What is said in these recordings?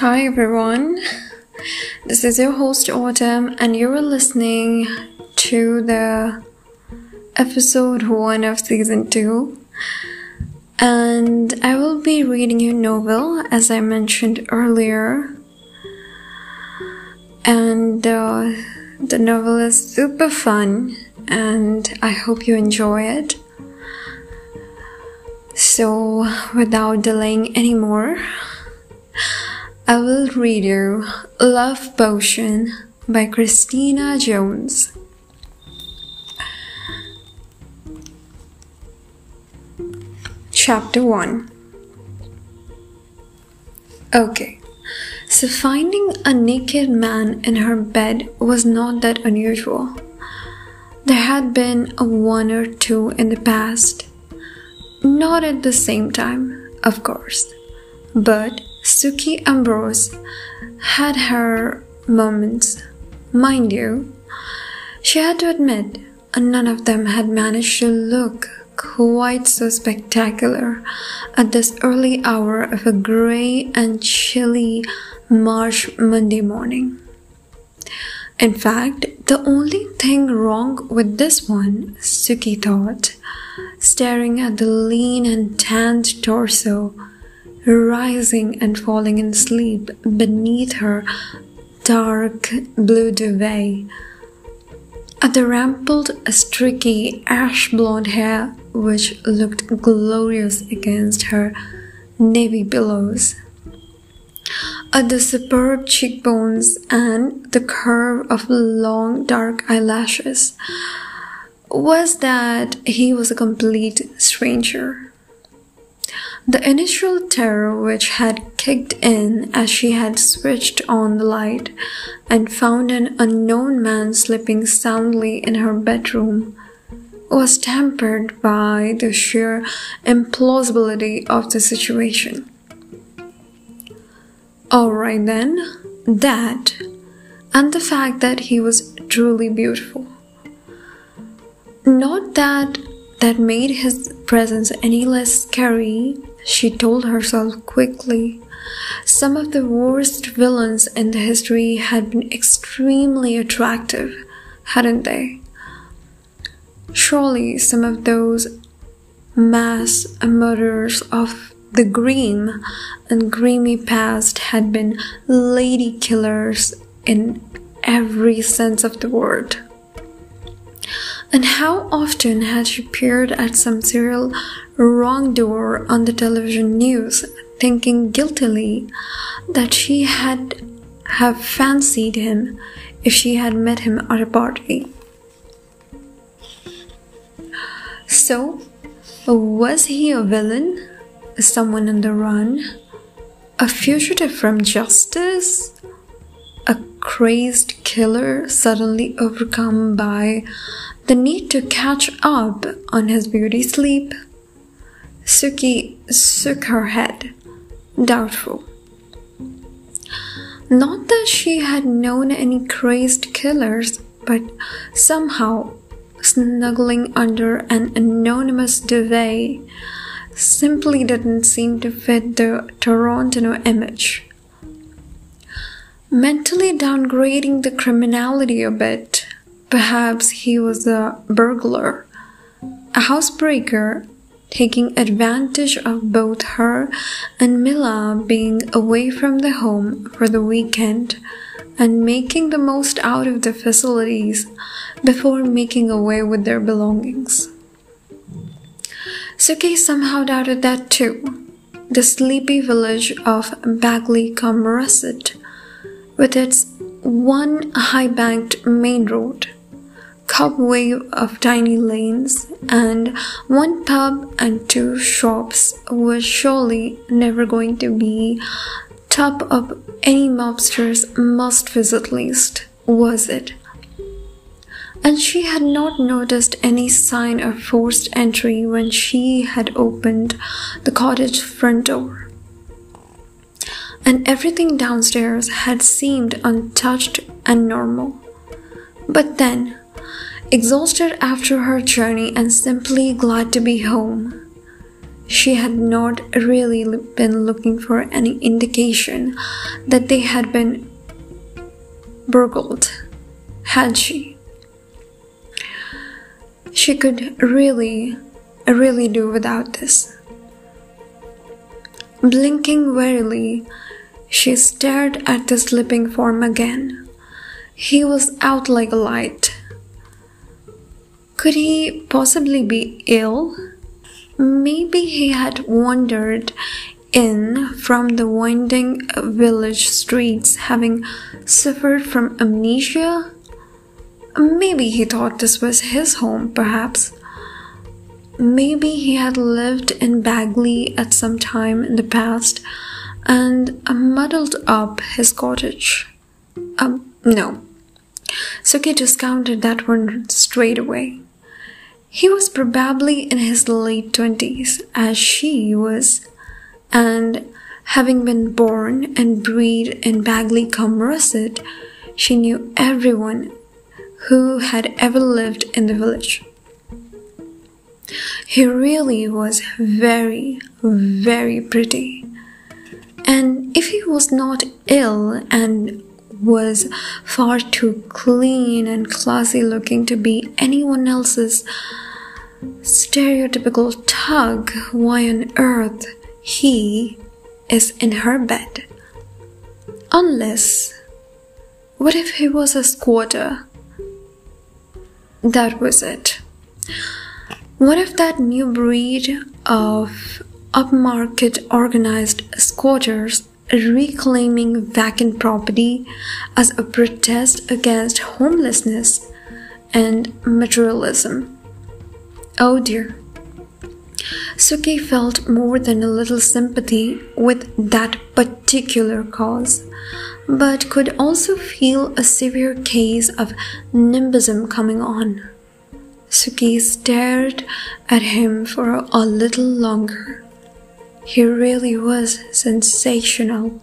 Hi everyone, this is your host Autumn, and you're listening to the episode 1 of season 2. And I will be reading your novel as I mentioned earlier. And uh, the novel is super fun, and I hope you enjoy it. So, without delaying anymore, I will read you Love Potion by Christina Jones. Chapter 1 Okay, so finding a naked man in her bed was not that unusual. There had been a one or two in the past. Not at the same time, of course, but Sukie Ambrose had her moments. Mind you, she had to admit none of them had managed to look quite so spectacular at this early hour of a grey and chilly March Monday morning. In fact, the only thing wrong with this one, Sukie thought, staring at the lean and tanned torso rising and falling in sleep beneath her dark blue duvet. At the rumpled, streaky, ash blonde hair, which looked glorious against her navy pillows. At the superb cheekbones and the curve of long dark eyelashes, was that he was a complete stranger. The initial terror which had kicked in as she had switched on the light and found an unknown man sleeping soundly in her bedroom was tempered by the sheer implausibility of the situation. Alright then, that, and the fact that he was truly beautiful. Not that that made his presence any less scary, she told herself quickly. Some of the worst villains in the history had been extremely attractive, hadn't they? Surely some of those mass murderers of the grim and grimy past had been lady killers in every sense of the word. And how often had she peered at some serial wrongdoer on the television news, thinking guiltily that she had have fancied him if she had met him at a party. So, was he a villain? Someone on the run? A fugitive from justice? A crazed killer suddenly overcome by the need to catch up on his beauty sleep. Sukie shook her head, doubtful. Not that she had known any crazed killers, but somehow snuggling under an anonymous duvet simply didn't seem to fit the Tarantino image. Mentally downgrading the criminality a bit, Perhaps he was a burglar, a housebreaker, taking advantage of both her and Mila being away from the home for the weekend and making the most out of the facilities before making away with their belongings. Sukie somehow doubted that too. The sleepy village of Bagley cum with its one high banked main road cobweb of tiny lanes, and one pub and two shops was surely never going to be top of any mobster's must visit list, was it? And she had not noticed any sign of forced entry when she had opened the cottage front door. And everything downstairs had seemed untouched and normal. But then, Exhausted after her journey and simply glad to be home, she had not really been looking for any indication that they had been burgled, had she? She could really, really do without this. Blinking wearily, she stared at the sleeping form again. He was out like a light. Could he possibly be ill? Maybe he had wandered in from the winding village streets, having suffered from amnesia. Maybe he thought this was his home, perhaps. Maybe he had lived in Bagley at some time in the past and muddled up his cottage. Um, no. Sukie discounted that one straight away. He was probably in his late twenties, as she was, and having been born and bred in Bagley cum she knew everyone who had ever lived in the village. He really was very, very pretty. And if he was not ill and was far too clean and classy looking to be anyone else's stereotypical tug, why on earth he is in her bed? Unless, what if he was a squatter? That was it. What if that new breed of upmarket organized squatters reclaiming vacant property as a protest against homelessness and materialism? Oh dear. Sukie felt more than a little sympathy with that particular cause, but could also feel a severe case of nimbyism coming on. Sukie stared at him for a little longer. He really was sensational.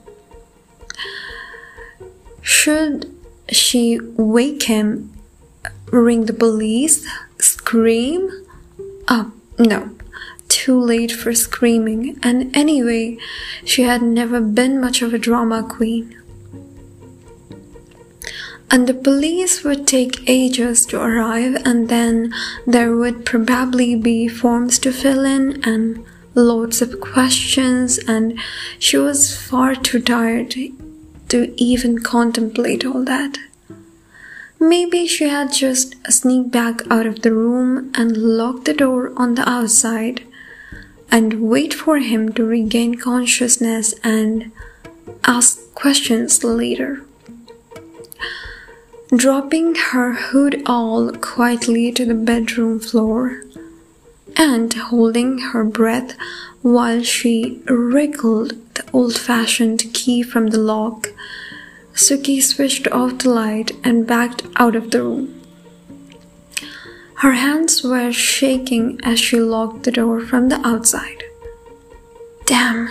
Should she wake him, ring the police, scream? Oh, no. Too late for screaming, and anyway, she had never been much of a drama queen and the police would take ages to arrive, and then there would probably be forms to fill in and loads of questions, and she was far too tired to even contemplate all that. Maybe she had just sneaked back out of the room and locked the door on the outside and wait for him to regain consciousness and ask questions later dropping her hood all quietly to the bedroom floor and holding her breath while she wriggled the old fashioned key from the lock. Sukie switched off the light and backed out of the room. Her hands were shaking as she locked the door from the outside. Damn,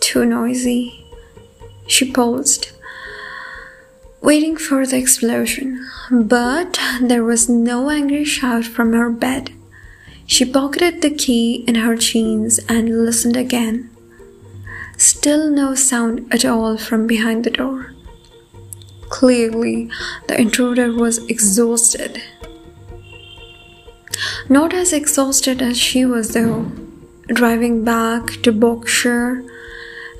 too noisy. She paused waiting for the explosion, but there was no angry shout from her bed. She pocketed the key in her jeans and listened again. Still no sound at all from behind the door. Clearly, the intruder was exhausted. Not as exhausted as she was, though. Driving back to Berkshire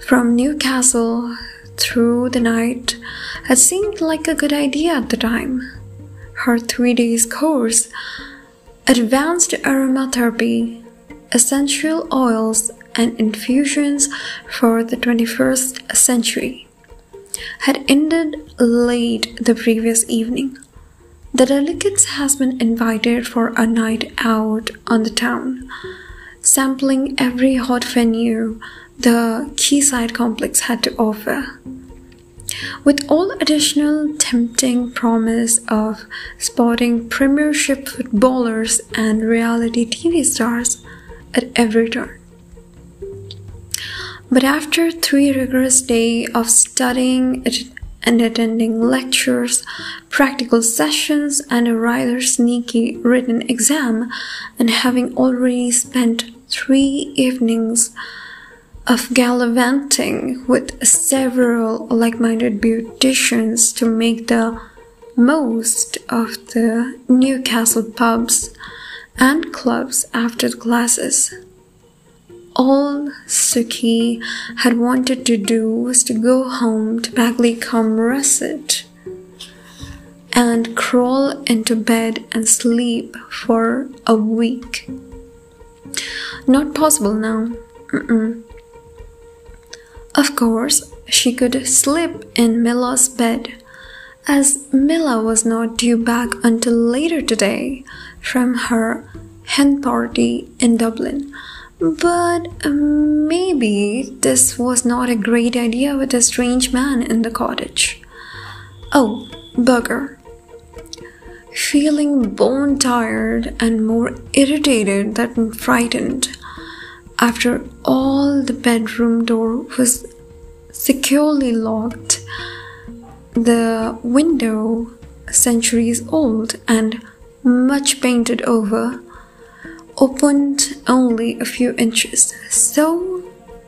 from Newcastle through the night had seemed like a good idea at the time. Her three days course, advanced aromatherapy, essential oils, and infusions for the 21st century, had ended late the previous evening. The delegates has been invited for a night out on the town, sampling every hot venue the Quayside complex had to offer. With all additional tempting promise of spotting premiership footballers and reality TV stars at every turn. But after three rigorous days of studying and attending lectures, practical sessions, and a rather sneaky written exam, and having already spent three evenings of gallivanting with several like minded beauticians to make the most of the Newcastle pubs and clubs after the classes. All Sukie had wanted to do was to go home to Bagley Russet and crawl into bed and sleep for a week. Not possible now. Mm-mm. Of course, she could sleep in Mila's bed, as Mila was not due back until later today from her hen party in Dublin. But maybe this was not a great idea with a strange man in the cottage. Oh, bugger. Feeling bone tired and more irritated than frightened, after all the bedroom door was securely locked, the window, centuries old and much painted over, opened only a few inches, so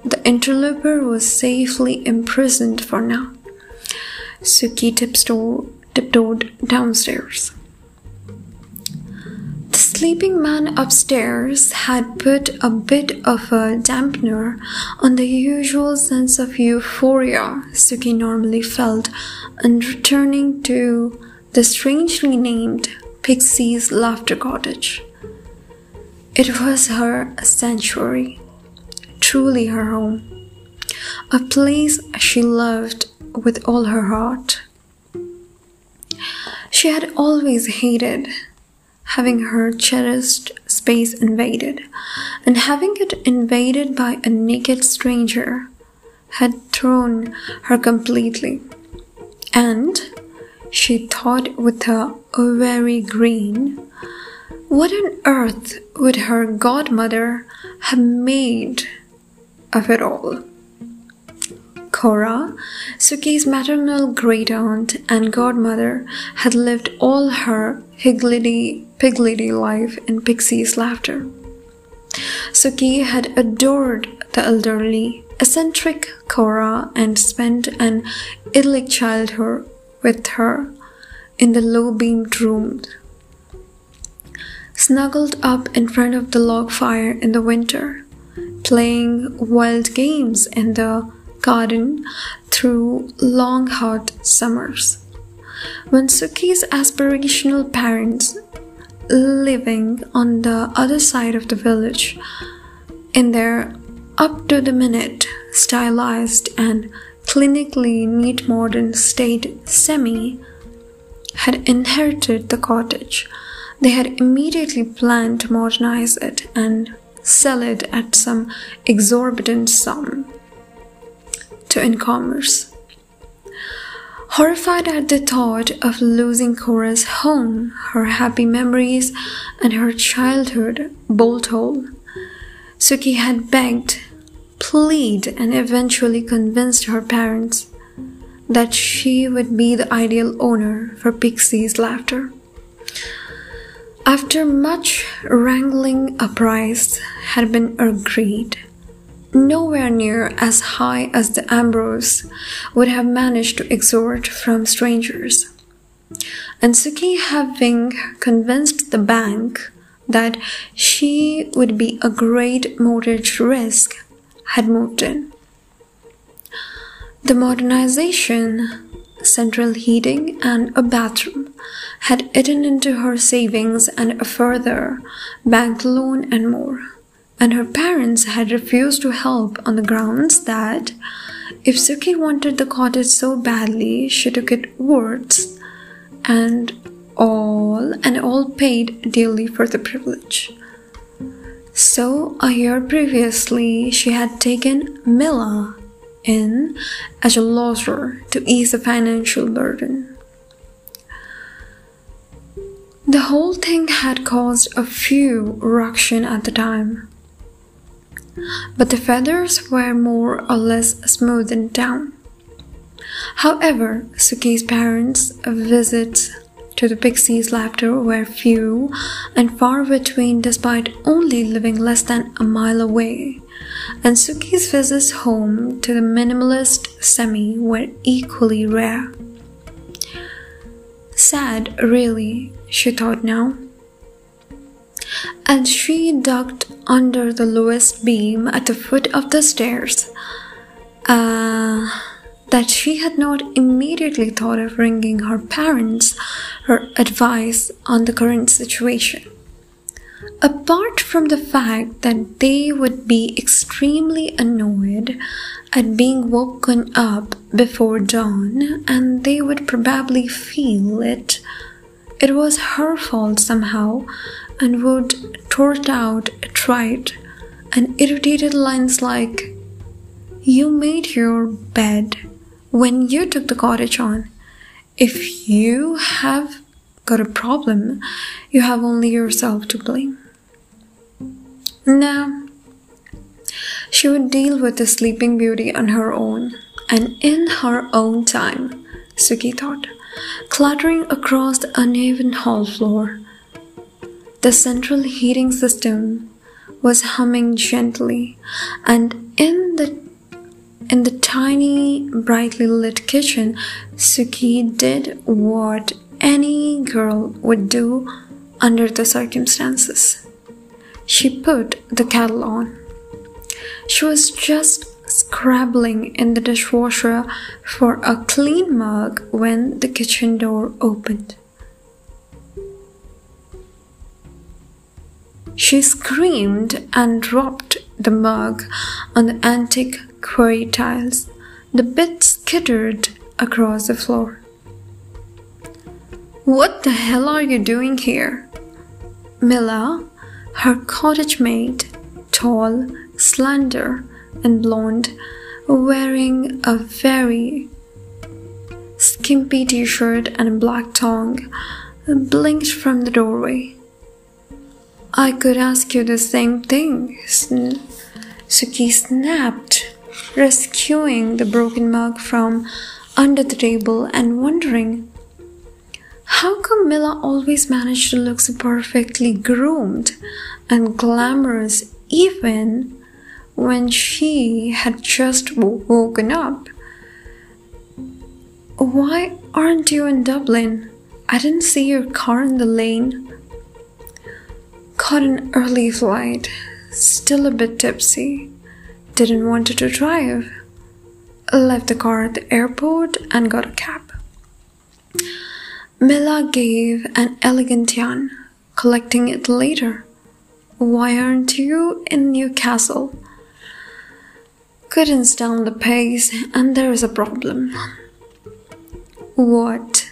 the interloper was safely imprisoned for now. Suki tiptoed downstairs. Sleeping man upstairs had put a bit of a dampener on the usual sense of euphoria Sukie normally felt on returning to the strangely named Pixie's Laughter Cottage. It was her sanctuary, truly her home, a place she loved with all her heart. She had always hated having her cherished space invaded, and having it invaded by a naked stranger had thrown her completely. And she thought with her very green what on earth would her godmother have made of it all? Cora, Sukie's maternal great aunt and godmother, had lived all her higgledy piggledy life in Pixie's laughter. Sukie had adored the elderly, eccentric Cora and spent an idyllic childhood with her in the low beamed rooms snuggled up in front of the log fire in the winter, playing wild games in the garden through long hot summers. When Sukie's aspirational parents, living on the other side of the village, in their up to the minute, stylized, and clinically neat modern state semi, had inherited the cottage they had immediately planned to modernize it and sell it at some exorbitant sum to incomers. Horrified at the thought of losing Cora's home, her happy memories, and her childhood bolt hole, Sukie had begged, pleaded, and eventually convinced her parents that she would be the ideal owner for Pixie's laughter. After much wrangling, a price had been agreed, nowhere near as high as the Ambrose would have managed to extort from strangers. And Sukie, having convinced the bank that she would be a great mortgage risk, had moved in. The modernization, central heating, and a bathroom had eaten into her savings and a further bank loan and more. And her parents had refused to help on the grounds that if Sukie wanted the cottage so badly, she took it words and all and all paid dearly for the privilege. So, a year previously, she had taken Milla in as a lodger to ease the financial burden. The whole thing had caused a few ruction at the time, but the feathers were more or less smoothened down. However, Sukie's parents' visits to the pixies' laughter were few and far between, despite only living less than a mile away. And Sukie's visits home to the minimalist semi were equally rare. Sad, really, she thought now. As she ducked under the lowest beam at the foot of the stairs, uh, that she had not immediately thought of ringing her parents her advice on the current situation. Apart from the fact that they would be extremely annoyed at being woken up before dawn and they would probably feel it, it was her fault somehow and would tort out a trite and irritated lines like, You made your bed when you took the cottage on. If you have got a problem, you have only yourself to blame. Now, she would deal with the sleeping beauty on her own and in her own time, Sukie thought, clattering across the uneven hall floor. The central heating system was humming gently, and in the in the tiny, brightly lit kitchen, Sukie did what any girl would do under the circumstances. She put the kettle on. She was just scrabbling in the dishwasher for a clean mug when the kitchen door opened. She screamed and dropped the mug on the antique quarry tiles. The bit skittered across the floor. What the hell are you doing here? Mila, her cottage maid, tall, slender, and blonde, wearing a very skimpy t shirt and a black tongue, blinked from the doorway. I could ask you the same thing, Sukie snapped, rescuing the broken mug from under the table and wondering how come Mila always managed to look so perfectly groomed and glamorous even when she had just woken up? Why aren't you in Dublin? I didn't see your car in the lane. Caught an early flight, still a bit tipsy. Didn't want to drive. Left the car at the airport and got a cab. Mila gave an elegant yawn, collecting it later. Why aren't you in Newcastle? Couldn't stand the pace, and there is a problem. What?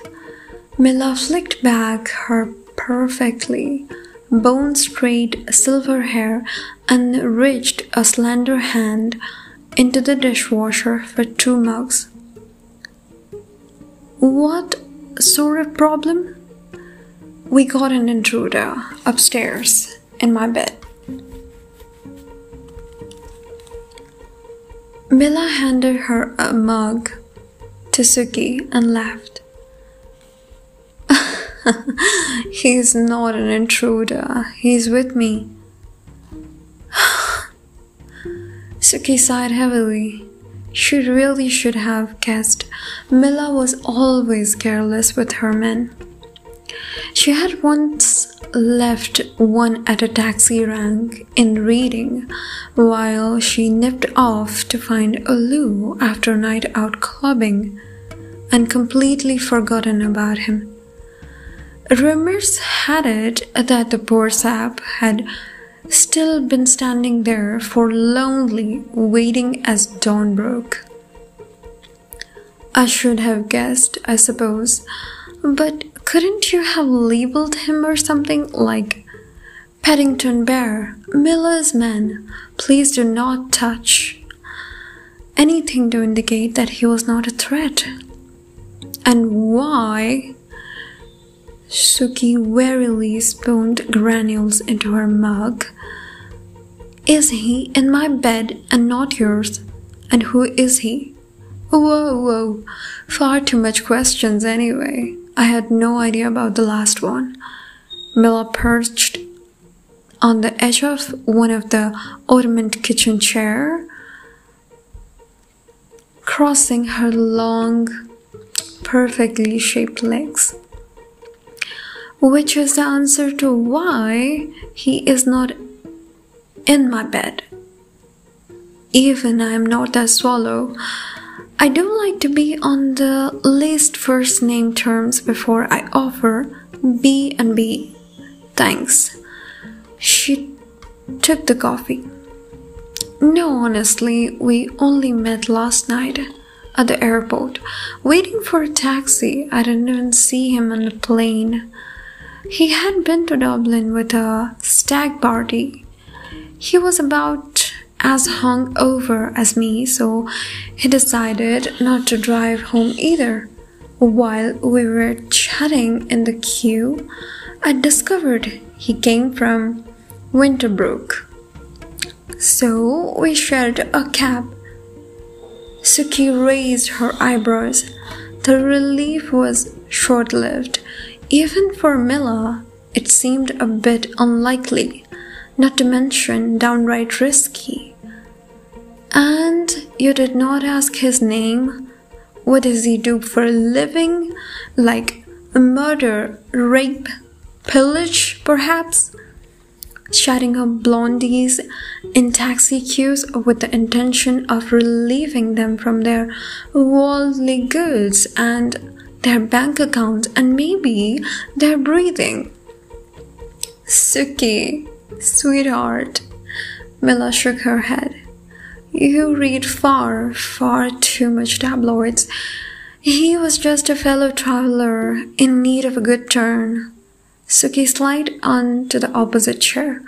Mila flicked back her perfectly bone straight silver hair and reached a slender hand into the dishwasher for two mugs. What sort of problem? We got an intruder upstairs in my bed. Mila handed her a mug to Sukie and laughed. He's not an intruder, he's with me. Sukie sighed heavily. She really should have guessed. Mila was always careless with her men. She had once left one at a taxi rank in Reading while she nipped off to find a loo after a night out clubbing and completely forgotten about him. Rumors had it that the poor sap had still been standing there for lonely, waiting as dawn broke. I should have guessed, I suppose, but couldn't you have labeled him or something like Paddington Bear, Miller's man, please do not touch? Anything to indicate that he was not a threat. And why Sukie wearily spooned granules into her mug. Is he in my bed and not yours? And who is he? Whoa, whoa, far too much questions anyway. I had no idea about the last one. Mila perched on the edge of one of the ottoman kitchen chair, crossing her long, perfectly shaped legs. Which is the answer to why he is not in my bed. Even I am not a swallow, I do like to be on the least first name terms before I offer B and B. Thanks. She took the coffee. No, honestly, we only met last night at the airport, waiting for a taxi. I didn't even see him on the plane. He had been to Dublin with a stag party. He was about as hung over as me, so he decided not to drive home either. While we were chatting in the queue, I discovered he came from Winterbrook. So we shared a cab. Suki raised her eyebrows. The relief was short lived. Even for Mila, it seemed a bit unlikely, not to mention downright risky. And you did not ask his name? What does he do for a living? Like murder, rape, pillage, perhaps? Chatting up blondies in taxi queues with the intention of relieving them from their worldly goods and their bank account, and maybe their breathing. Sukie, sweetheart. Mila shook her head. You read far, far too much tabloids. He was just a fellow traveler in need of a good turn. Sukie slid on to the opposite chair.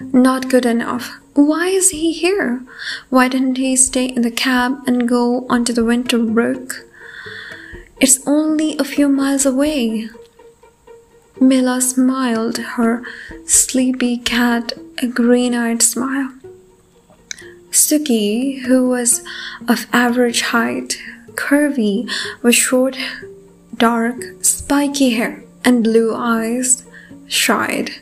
Not good enough. Why is he here? Why didn't he stay in the cab and go onto the winter Winterbrook? It's only a few miles away. Mila smiled her sleepy cat a green eyed smile. Sukie, who was of average height, curvy, with short, dark, spiky hair and blue eyes, shied.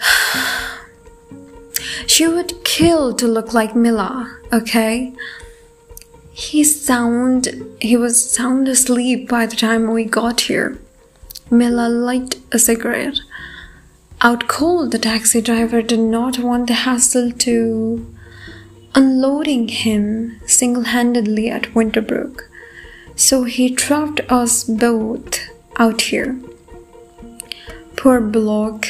she would kill to look like Mila, okay? He sound he was sound asleep by the time we got here. Mila lighted a cigarette out cold, the taxi driver did not want the hassle to unloading him single handedly at Winterbrook, so he dropped us both out here. Poor Block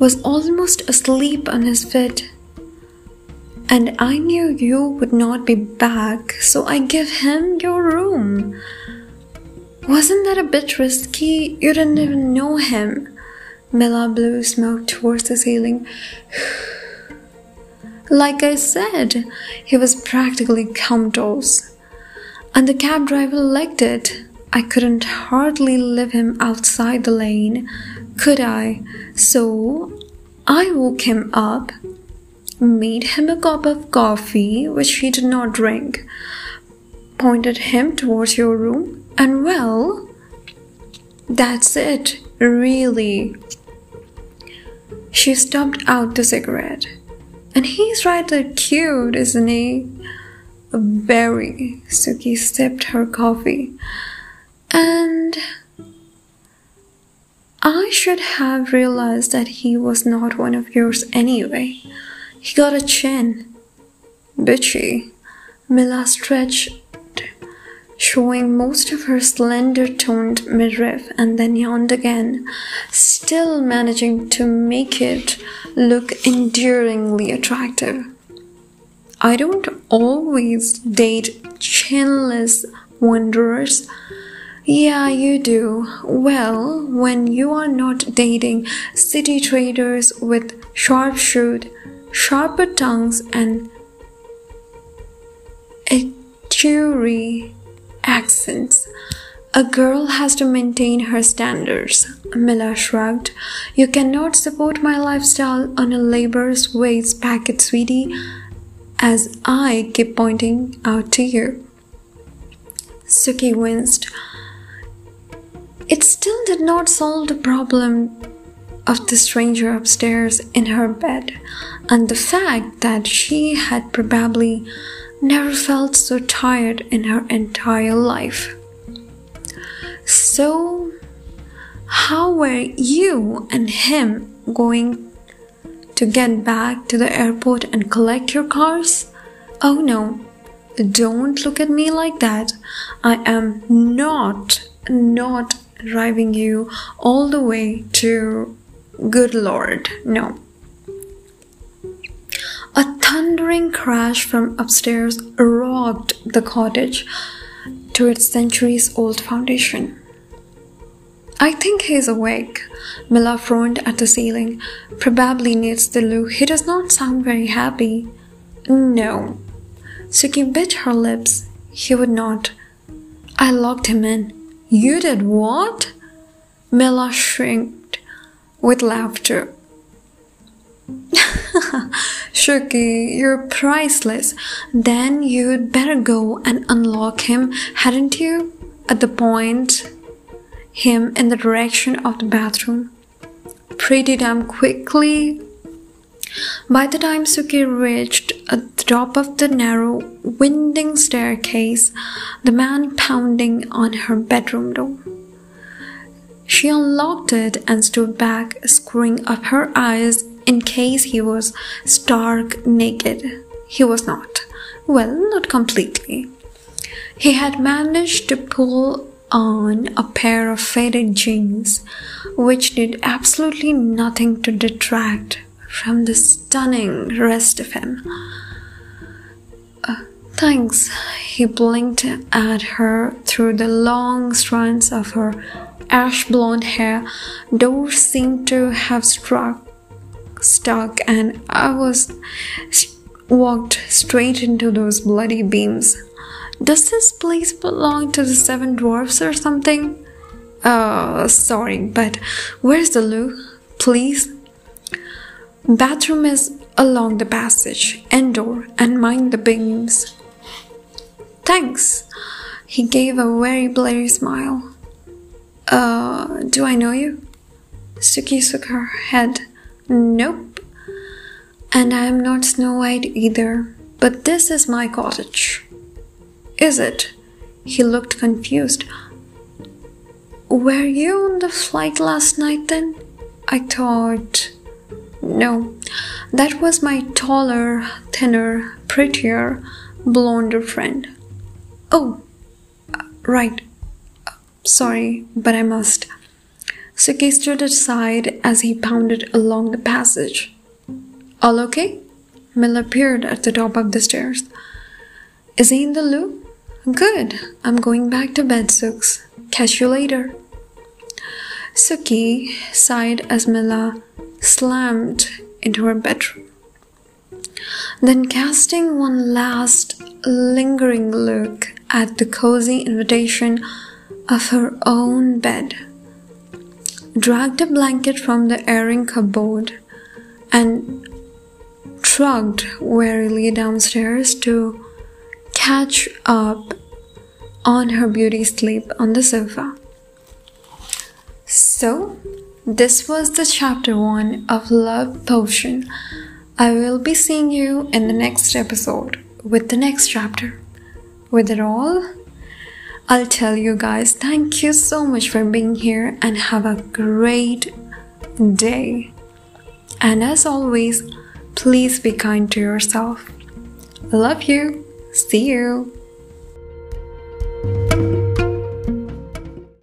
was almost asleep on his bed, and I knew you would not be back, so I gave him your room. Wasn't that a bit risky? You didn't even know him. Mila blew smoke towards the ceiling. like I said, he was practically comatose. And the cab driver liked it. I couldn't hardly leave him outside the lane, could I? So I woke him up, made him a cup of coffee, which he did not drink, pointed him towards your room, and well, that's it, really. She stubbed out the cigarette. And he's rather cute, isn't he? Very. Sukie sipped her coffee. And I should have realized that he was not one of yours anyway. He got a chin. Bitchy. Mila stretched showing most of her slender toned midriff, and then yawned again, still managing to make it look endearingly attractive. I don't always date chinless wanderers. Yeah, you do. Well, when you are not dating city traders with sharp shoot, sharper tongues, and cheery accents. A girl has to maintain her standards. Mila shrugged. You cannot support my lifestyle on a labor's wage packet, sweetie, as I keep pointing out to you. Sukie winced. It still did not solve the problem of the stranger upstairs in her bed and the fact that she had probably never felt so tired in her entire life. So, how were you and him going to get back to the airport and collect your cars? Oh no, don't look at me like that. I am not, not driving you all the way to good lord, no. A thundering crash from upstairs rocked the cottage to its centuries old foundation. I think he's awake. Mila frowned at the ceiling. Probably needs the loo. He does not sound very happy. No. Sukie bit her lips. He would not. I locked him in. You did what? Mila shrieked with laughter. Shuki, you're priceless. Then you'd better go and unlock him, hadn't you? At the point, him in the direction of the bathroom. Pretty damn quickly. By the time Sukie reached the top of the narrow, winding staircase, the man pounding on her bedroom door. She unlocked it and stood back, screwing up her eyes in case he was stark naked. He was not. Well, not completely. He had managed to pull on a pair of faded jeans, which did absolutely nothing to detract from the stunning rest of him. Uh, thanks, he blinked at her through the long strands of her ash blonde hair. Doors seemed to have struck stuck and I was walked straight into those bloody beams. Does this place belong to the seven dwarfs or something? Oh, sorry, but where's the loo? Please? Bathroom is along the passage, end door, and mind the beams. Thanks. He gave a very blurry smile. Uh, do I know you? Sukie shook her head. Nope. And I am not Snow White either, but this is my cottage. Is it? He looked confused. Were you on the flight last night then? I thought. No, that was my taller, thinner, prettier, blonder friend. Oh, uh, right. Uh, sorry, but I must. Sukie stood aside as he pounded along the passage. All okay? Mill appeared at the top of the stairs. Is he in the loo? Good. I'm going back to bed, Sooks. Catch you later. Sukie sighed as Mila slammed into her bedroom. Then, casting one last lingering look at the cozy invitation of her own bed, dragged a blanket from the airing cupboard, and trudged wearily downstairs to catch up on her beauty sleep on the sofa. So, this was the chapter 1 of Love Potion. I will be seeing you in the next episode with the next chapter. With it all, I'll tell you guys thank you so much for being here and have a great day. And as always, please be kind to yourself. Love you. See you.